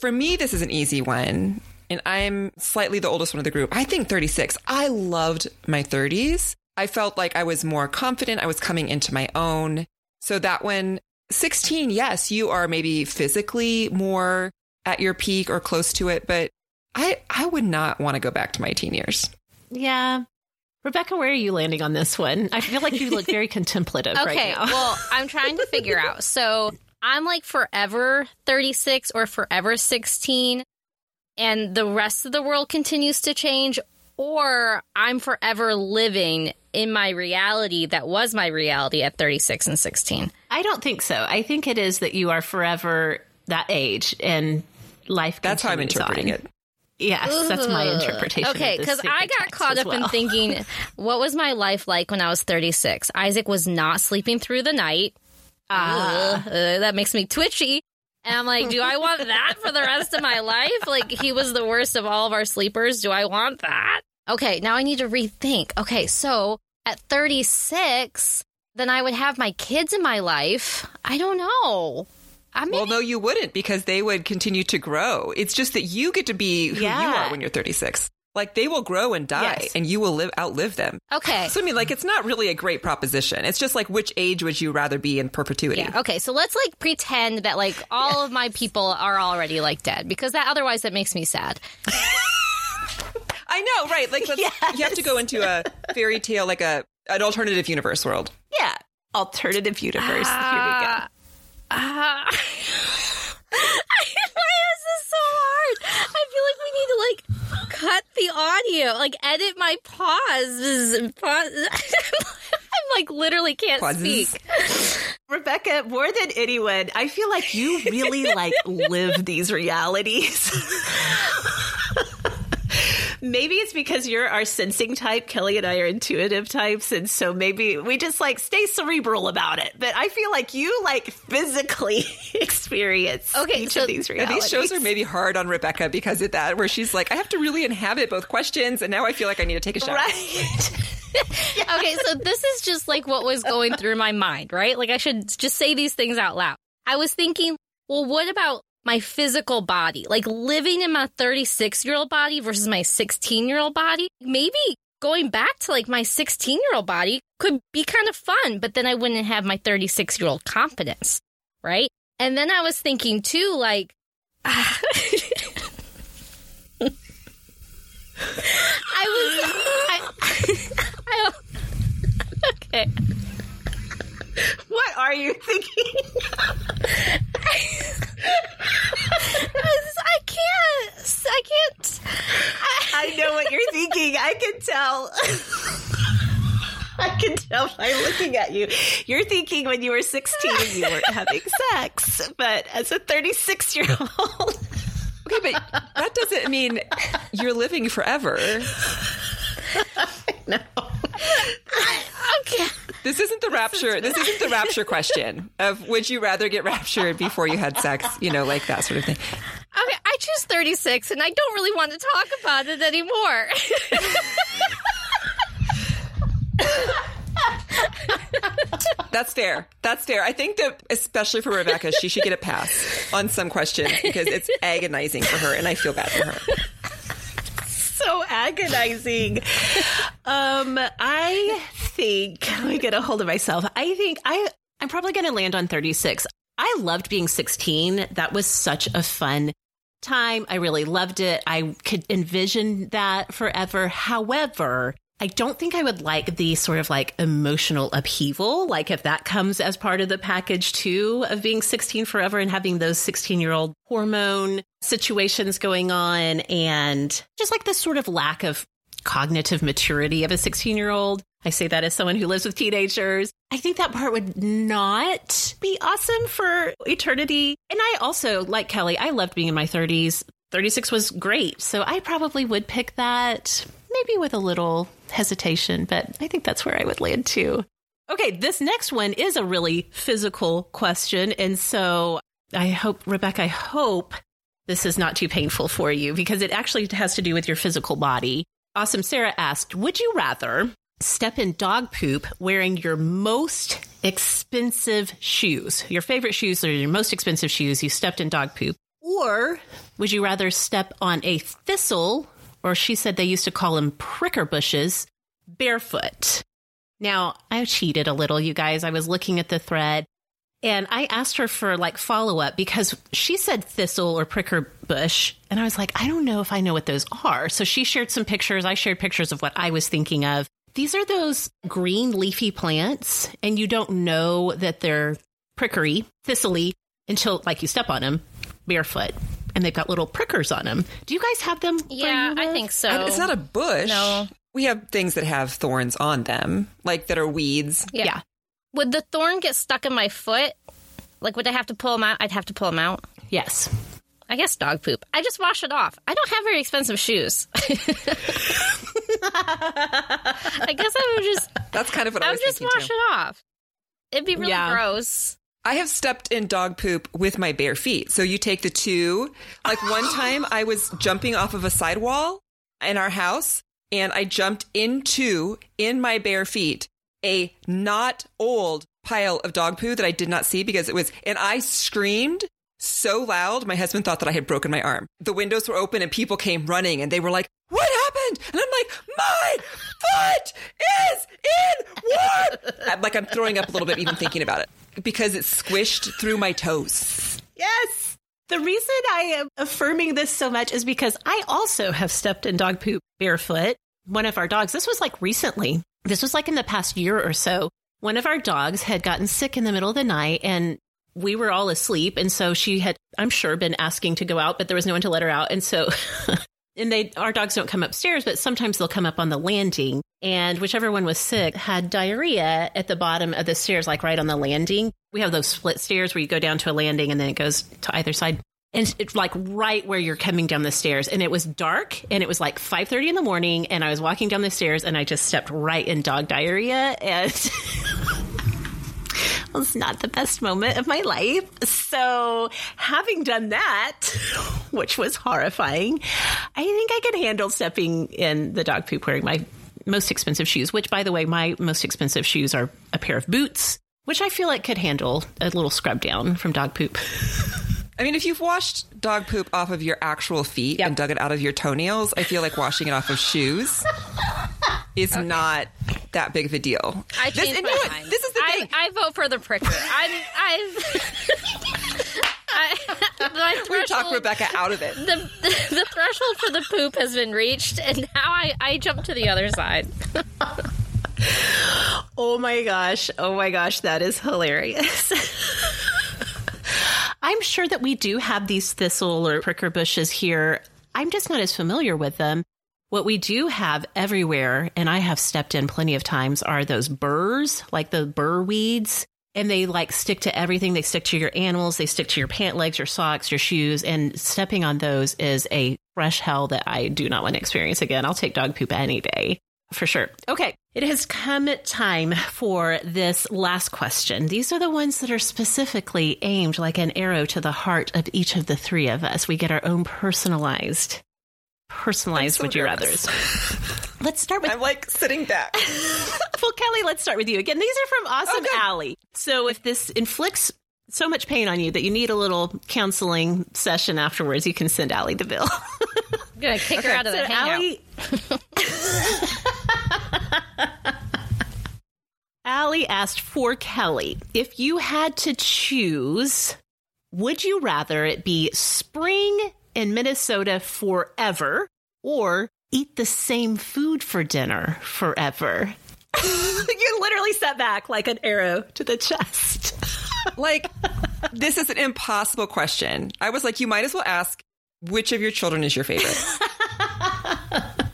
For me, this is an easy one. And I'm slightly the oldest one of the group. I think 36. I loved my 30s. I felt like I was more confident. I was coming into my own. So that one, 16, yes, you are maybe physically more at your peak or close to it, but I, I would not want to go back to my teen years. Yeah. Rebekah, where are you landing on this one? I feel like you look very contemplative right Okay, now. well, I'm trying to figure out. So I'm like forever 36 or forever 16, and the rest of the world continues to change, or I'm forever living in my reality that was my reality at 36 and 16. I don't think so. I think it is that you are forever that age and life. That's how I'm interpreting on. it. Yes, that's my interpretation. Okay, because because I got caught up in thinking, what was my life like when I was 36? Isaac was not sleeping through the night. Ah. Uh, that makes me twitchy. And I'm like, do I want that for the rest of my life? Like, he was the worst of all of our sleepers. Do I want that? Okay, now I need to rethink. Okay, so at 36, then I would have my kids in my life. I don't know. I mean, Well, no, you wouldn't because they would continue to grow. It's just that you get to be who you are when you're 36. Like they will grow and die Yes. and you will live outlive them. okay. So I mean, like it's not really a great proposition. It's just like which age would you rather be in perpetuity? Yeah. Okay. So let's like pretend that like all of my people are already like dead because that otherwise that makes me sad. I know, right? Like let's, you have to go into a fairy tale, like a an alternative universe world. yeah, alternative universe. Here we go. Ah. Ah. Why is this so hard? I feel like we need to like cut the audio, like edit my pauses. Pause. I'm like literally can't Pauses. speak. Rebekah, more than anyone, I feel like you really like live these realities. Maybe it's because you're our sensing type. Kelly and I are intuitive types, and so maybe we just like stay cerebral about it. But I feel like you like physically experience Okay, each so- of these realities. these shows are maybe hard on Rebekah because of that, where she's like, I have to really inhabit both questions, and now I feel like I need to take a shot. right. okay, so this is just like what was going through my mind, right? Like I should just say these things out loud. I was thinking, well, what about my physical body? Like living in my 36 year old body versus my 16 year old body? Maybe going back to like my 16 year old body could be kind of fun, but then I wouldn't have my 36 year old confidence, right? And then I was thinking too, like, I was, I, I, okay. What are you thinking? I can't. I can't. I know what you're thinking. I can tell. I can tell by looking at you. You're thinking when you were 16 you weren't having sex, but as a 36 year old, Okay, but that doesn't mean you're living forever. no. This isn't the rapture. This isn't the rapture question of would you rather get raptured before you had sex, you know, like that sort of thing. Okay. I choose 36 and I don't really want to talk about it anymore. That's fair. That's fair. I think that especially for Rebekah, she should get a pass on some questions because it's agonizing for her and I feel bad for her. So agonizing. Um, I think let me get a hold of myself. I think I I'm probably going to land on 36. I loved being 16. That was such a fun time. I really loved it. I could envision that forever. However, I don't think I would like the sort of like emotional upheaval. Like if that comes as part of the package too of being 16 forever and having those 16 year old hormone situations going on and just like this sort of lack of cognitive maturity of a 16 year old. I say that as someone who lives with teenagers. I think that part would not be awesome for eternity. And I also, like Kelly, I loved being in my 30s. 36 was great. So I probably would pick that, maybe with a little hesitation, but I think that's where I would land too. Okay, this next one is a really physical question. And so I hope, Rebekah, I hope this is not too painful for you because it actually has to do with your physical body. Awesome Sarah asked, Would you rather step in dog poop wearing your most expensive shoes? Your favorite shoes are your most expensive shoes. You stepped in dog poop. Or would you rather step on a thistle, or she said they used to call them pricker bushes, barefoot? Now, I cheated a little, you guys. I was looking at the thread and I asked her for like follow up because she said thistle or pricker bush. And I was like, I don't know if I know what those are. So she shared some pictures. I shared pictures of what I was thinking of. These are those green leafy plants, and you don't know that they're prickery, thistly until like you step on them barefoot. And they've got little prickers on them. Do you guys have them? where Yeah, you I think so. And it's not a bush. No. We have things that have thorns on them, like that are weeds. Yeah. Yeah. Would the thorn get stuck in my foot? Like, would I have to pull them out? I'd have to pull them out. Yes. I guess dog poop. I just wash it off. I don't have very expensive shoes. I guess I would just, That's kind of what I, I was would just wash too. it off. It'd be really Yeah. gross. I have stepped in dog poop with my bare feet. So you take the two. Like one time I was jumping off of a sidewall in our house and I jumped into, in my bare feet, a not old pile of dog poo that I did not see because it was, and I screamed so loud. My husband thought that I had broken my arm. The windows were open and people came running and they were like, what happened? And I'm like, my foot is in water. I'm like, I'm throwing up a little bit even thinking about it because it squished through my toes. Yes. The reason I am affirming this so much is because I also have stepped in dog poop barefoot. One of our dogs, this was like recently, this was like in the past year or so. One of our dogs had gotten sick in the middle of the night and we were all asleep. And so she had, I'm sure, been asking to go out, but there was no one to let her out. And so, and they, our dogs don't come upstairs, but sometimes they'll come up on the landing. And whichever one was sick had diarrhea at the bottom of the stairs, like right on the landing. We have those split stairs where you go down to a landing and then it goes to either side. And it's like right where you're coming down the stairs. And it was dark and it was like 5.30 in the morning. And I was walking down the stairs and I just stepped right in dog diarrhea. And was not the best moment of my life. So, having done that, which was horrifying, I think I could handle stepping in the dog poop wearing my most expensive shoes, which, by the way, my most expensive shoes are a pair of boots, which I feel like could handle a little scrub down from dog poop. I mean, if you've washed dog poop off of your actual feet Yep. and dug it out of your toenails, I feel like washing it off of shoes is not that big of a deal. I This- changed my mind. This is the I, thing. I vote for the pricker. I'm, I've. I, We talked Rebekah out of it. the, the threshold for the poop has been reached, and now I, I jump to the other side. Oh my gosh. Oh my gosh. That is hilarious. I'm sure that we do have these thistle or pricker bushes here. I'm just not as familiar with them. What we do have everywhere, and I have stepped in plenty of times, are those burrs, like the burr weeds. And they like stick to everything. They stick to your animals. They stick to your pant legs, your socks, your shoes. And stepping on those is a fresh hell that I do not want to experience again. I'll take dog poop any day for sure. Okay. It has come time for this last question. These are the ones that are specifically aimed like an arrow to the heart of each of the three of us. We get our own personalized, personalized so would you nervous. rathers. Let's start with I'm like sitting back. well, Kelly, let's start with you again. These are from Awesome Okay. Allie. So if this inflicts so much pain on you that you need a little counseling session afterwards, you can send Allie the bill. I'm gonna kick her out of the So hangout. Allie, Allie asked for Kelly if you had to choose, would you rather it be spring in Minnesota forever or eat the same food for dinner forever? you literally sat back like an arrow to the chest. like, this is an impossible question. I was like, you might as well ask which of your children is your favorite.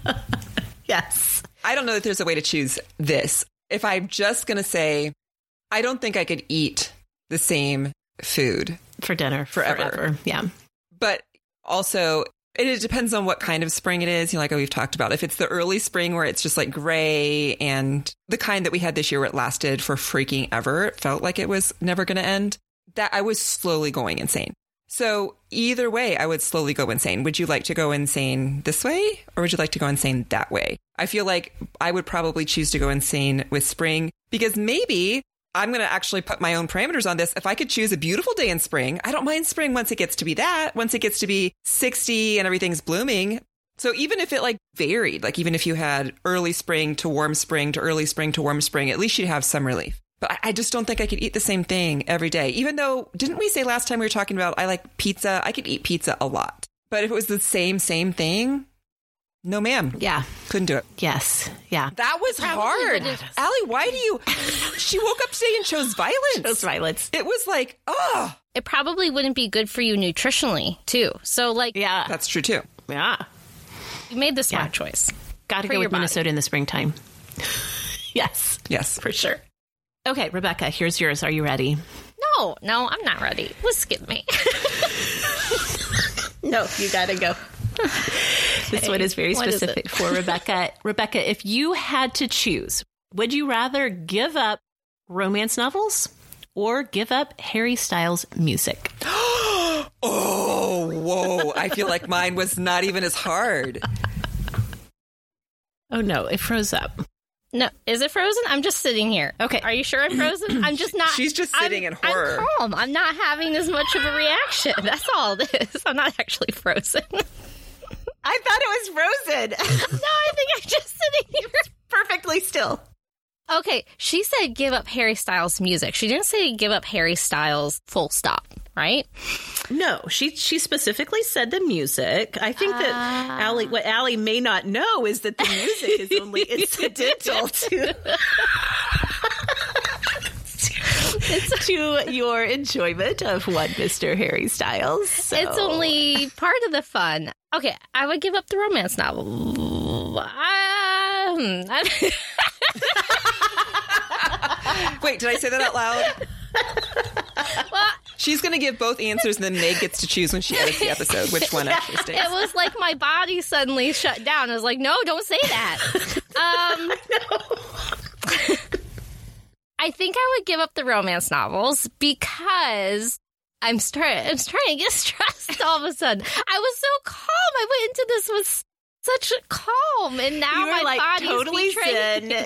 yes. I don't know that there's a way to choose this. If I'm just going to say, I don't think I could eat the same food, For dinner Forever. forever. Yeah. but also And it depends on what kind of spring it is. You know, like we've talked about. If it's the early spring where it's just like gray and the kind that we had this year where it lasted for freaking ever, it felt like it was never going to end, that I was slowly going insane. So either way, I would slowly go insane. Would you like to go insane this way or would you like to go insane that way? I feel like I would probably choose to go insane with spring because maybe I'm going to actually put my own parameters on this. If I could choose a beautiful day in spring, I don't mind spring once it gets to be that, once it gets to be 60 and everything's blooming. So even if it like varied, like even if you had early spring to warm spring to early spring to warm spring, at least you'd have some relief. But I just don't think I could eat the same thing every day. Even though, didn't we say last time we were talking about I like pizza? I could eat pizza a lot. But if it was the same, same thing, no, ma'am. Yeah. Couldn't do it. Yes. Yeah. That was Probably hard. would've- Allie, why do you? She woke up today and chose violence. Those violets. It was like, oh, It probably wouldn't be good for you nutritionally, too. So, like, Yeah. that's true too. Yeah. you made the smart Yeah. choice. Got to For go your with body. Minnesota in the springtime. yes. Yes. For sure. Okay, Rebekah, here's yours. Are you ready? No, no, I'm not ready. Let's skip me. No, you got to go. this one is very specific it? for Rebekah. Rebekah, if you had to choose, would you rather give up romance novels or give up Harry Styles music? Oh, whoa. I feel like mine was not even as hard. Oh no, it froze up. No, is it frozen? I'm just sitting here. Okay. Are you sure I'm frozen? I'm just not. She's just I'm- sitting in horror. I'm calm. I'm not having as much of a reaction. That's all it is. I'm not actually frozen. I thought it was frozen. No, I think I'm just sitting here. Perfectly still. Okay, she said give up Harry Styles music. She didn't say give up Harry Styles full stop, right? No, she she specifically said the music. I think that ah. Allie, what Allie may not know is that the music is only incidental to to your enjoyment of what Mr. Harry Styles. So- It's only part of the fun. Okay, I would give up the romance novel. I, I- Wait, did I say that out loud? well, She's going to give both answers and then Meg gets to choose when she edits the episode which one actually stays. it was like my body suddenly shut down. I was like, no, don't say that. Um, I think I would give up the romance novels because I'm starting. I'm starting to get stressed all of a sudden. I was so calm. I went into this with such calm, and now you my like body's totally betraying zen. me.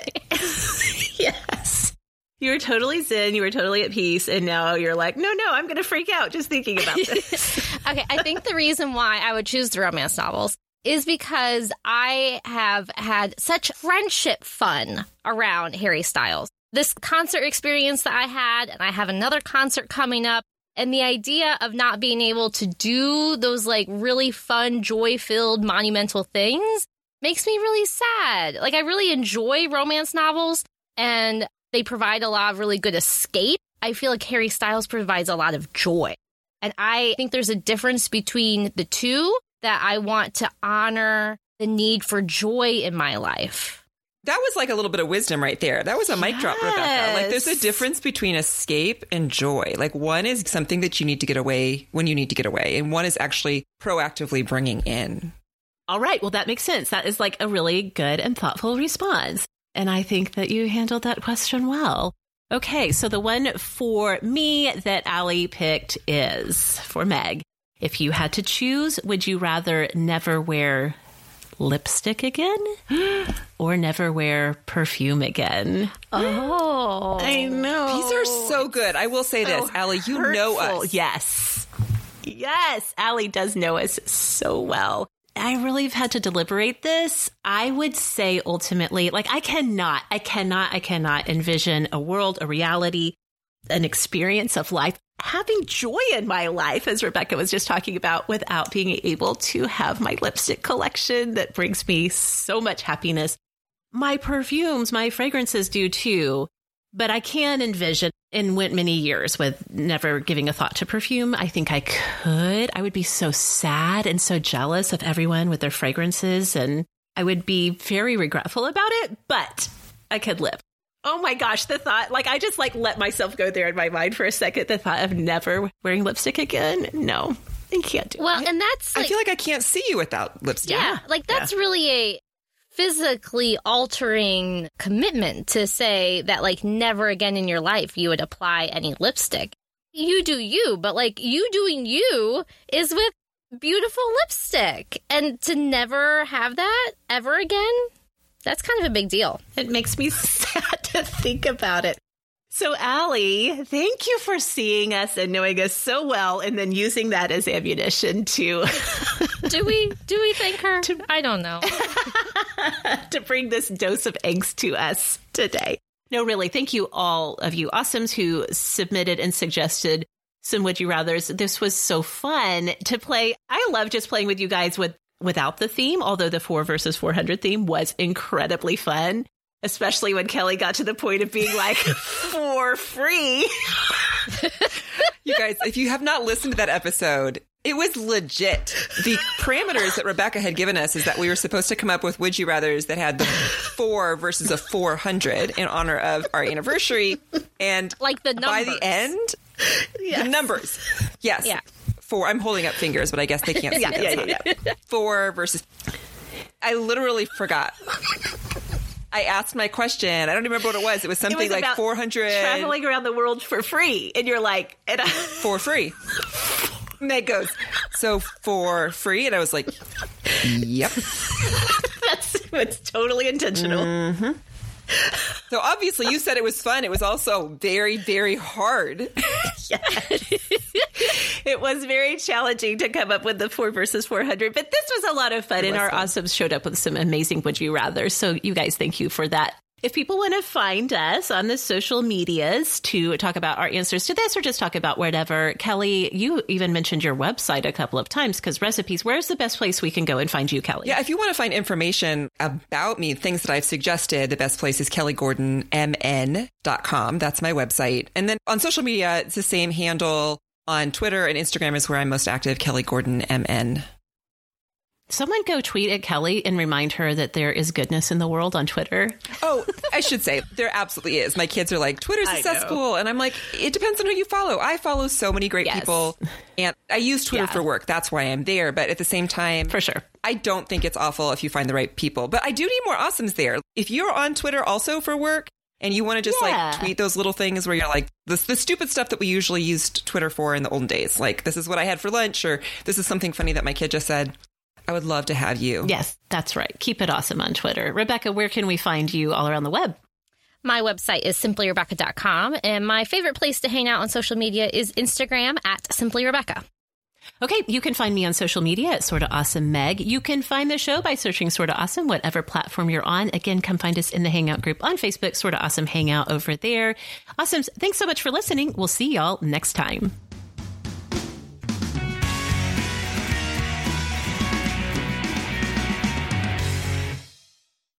yes. You were totally zen. You were totally at peace. And now you're like, no, no, I'm going to freak out just thinking about this. Okay, I think the reason why I would choose the romance novels is because I have had such friendship fun around Harry Styles. This concert experience that I had, and I have another concert coming up. And the idea of not being able to do those like really fun, joy filled, monumental things makes me really sad. Like, I really enjoy romance novels and they provide a lot of really good escape. I feel like Harry Styles provides a lot of joy. And I think there's a difference between the two that I want to honor the need for joy in my life. That was like a little bit of wisdom right there. That was a mic drop, Rebekah. Like there's a difference between escape and joy. Like one is something that you need to get away when you need to get away, and one is actually proactively bringing in. All right. Well, that makes sense. That is like a really good and thoughtful response. And I think that you handled that question well. Okay. So the one for me that Allie picked is for Meg. If you had to choose, would you rather never wear lipstick again or never wear perfume again? Oh. I know. These are so good. I will say this, Allie, you know hurtful. us. Yes. Yes. Allie does know us so well. I really have had to deliberate this. I would say ultimately, like, I cannot, I cannot, I cannot envision a world, a reality, an experience of life, having joy in my life, as Rebekah was just talking about, without being able to have my lipstick collection that brings me so much happiness. My perfumes, my fragrances do too. But I can envision and went many years with never giving a thought to perfume. I think I could. I would be so sad and so jealous of everyone with their fragrances, and I would be very regretful about it, but I could live. Oh my gosh, the thought, like I just like let myself go there in my mind for a second. The thought of never wearing lipstick again. No, I can't do Well, it. Well, and that's like, I feel like I can't see you without lipstick. yeah, like that's really a physically altering commitment to say that like never again in your life you would apply any lipstick. You do you, but like you doing you is with beautiful lipstick. And to never have that ever again, that's kind of a big deal. It makes me sad to think about it. So, Allie, thank you for seeing us and knowing us so well, and then using that as ammunition to Do we do we thank her? I don't know. to bring this dose of angst to us today. No, really, thank you all of you awesomes who submitted and suggested some would you rather's. This was so fun to play. I love just playing with you guys with without the theme, although the four versus four hundred theme was incredibly fun. Especially when Kelly got to the point of being like, for free. You guys, if you have not listened to that episode, it was legit. The parameters that Rebekah had given us is that we were supposed to come up with would you rather's that had the four versus a 400 in honor of our anniversary. And Like the by the numbers. end, the numbers. Yes. Yeah. Four. I'm holding up fingers, but I guess they can't see Yeah, that. yeah, yeah, yeah. Four versus. I literally forgot. I asked my question. I don't remember what it was. It was It something was like 400 traveling around the world for free. And you're like, and I, for free. And it goes, so for free? And I was like, yep. that's it's totally intentional. Mm-hmm. So obviously you said it was fun. It was also very, very hard. It was very challenging to come up with the four versus 400, but this was a lot of fun. And our awesomes showed up with some amazing would you rather. So, you guys, thank you for that. If people want to find us on the social medias to talk about our answers to this or just talk about whatever, Kelly, you even mentioned your website a couple of times because recipes, where's the best place we can go and find you, Kelly? Yeah, if you want to find information about me, things that I've suggested, the best place is kellygordonmn.com. That's my website. And then on social media, it's the same handle. On Twitter and Instagram is where I'm most active, Kelly Gordon MN. Someone go tweet at Kelly and remind her that there is goodness in the world on Twitter. Oh, I should say there absolutely is. My kids are like, Twitter's a cesspool. And I'm like, it depends on who you follow. I follow so many great Yes. people and I use Twitter Yeah. for work. That's why I'm there. But at the same time, For sure. I don't think it's awful if you find the right people. But I do need more awesomes there. If you're on Twitter also for work and you want to just Yeah. like tweet those little things where you're like, the, the stupid stuff that we usually used Twitter for in the olden days, like this is what I had for lunch or this is something funny that my kid just said. I would love to have you. Yes, that's right. Keep it awesome on Twitter. Rebekah, where can we find you all around the web? My website is simplyrebecca.com, and my favorite place to hang out on social media is Instagram at simplyrebecca. Okay, you can find me on social media at Sorta Awesome Meg. You can find the show by searching Sorta Awesome, whatever platform you're on. Again, come find us in the Hangout group on Facebook, Sorta Awesome Hangout over there. Awesomes, thanks so much for listening. We'll see y'all next time.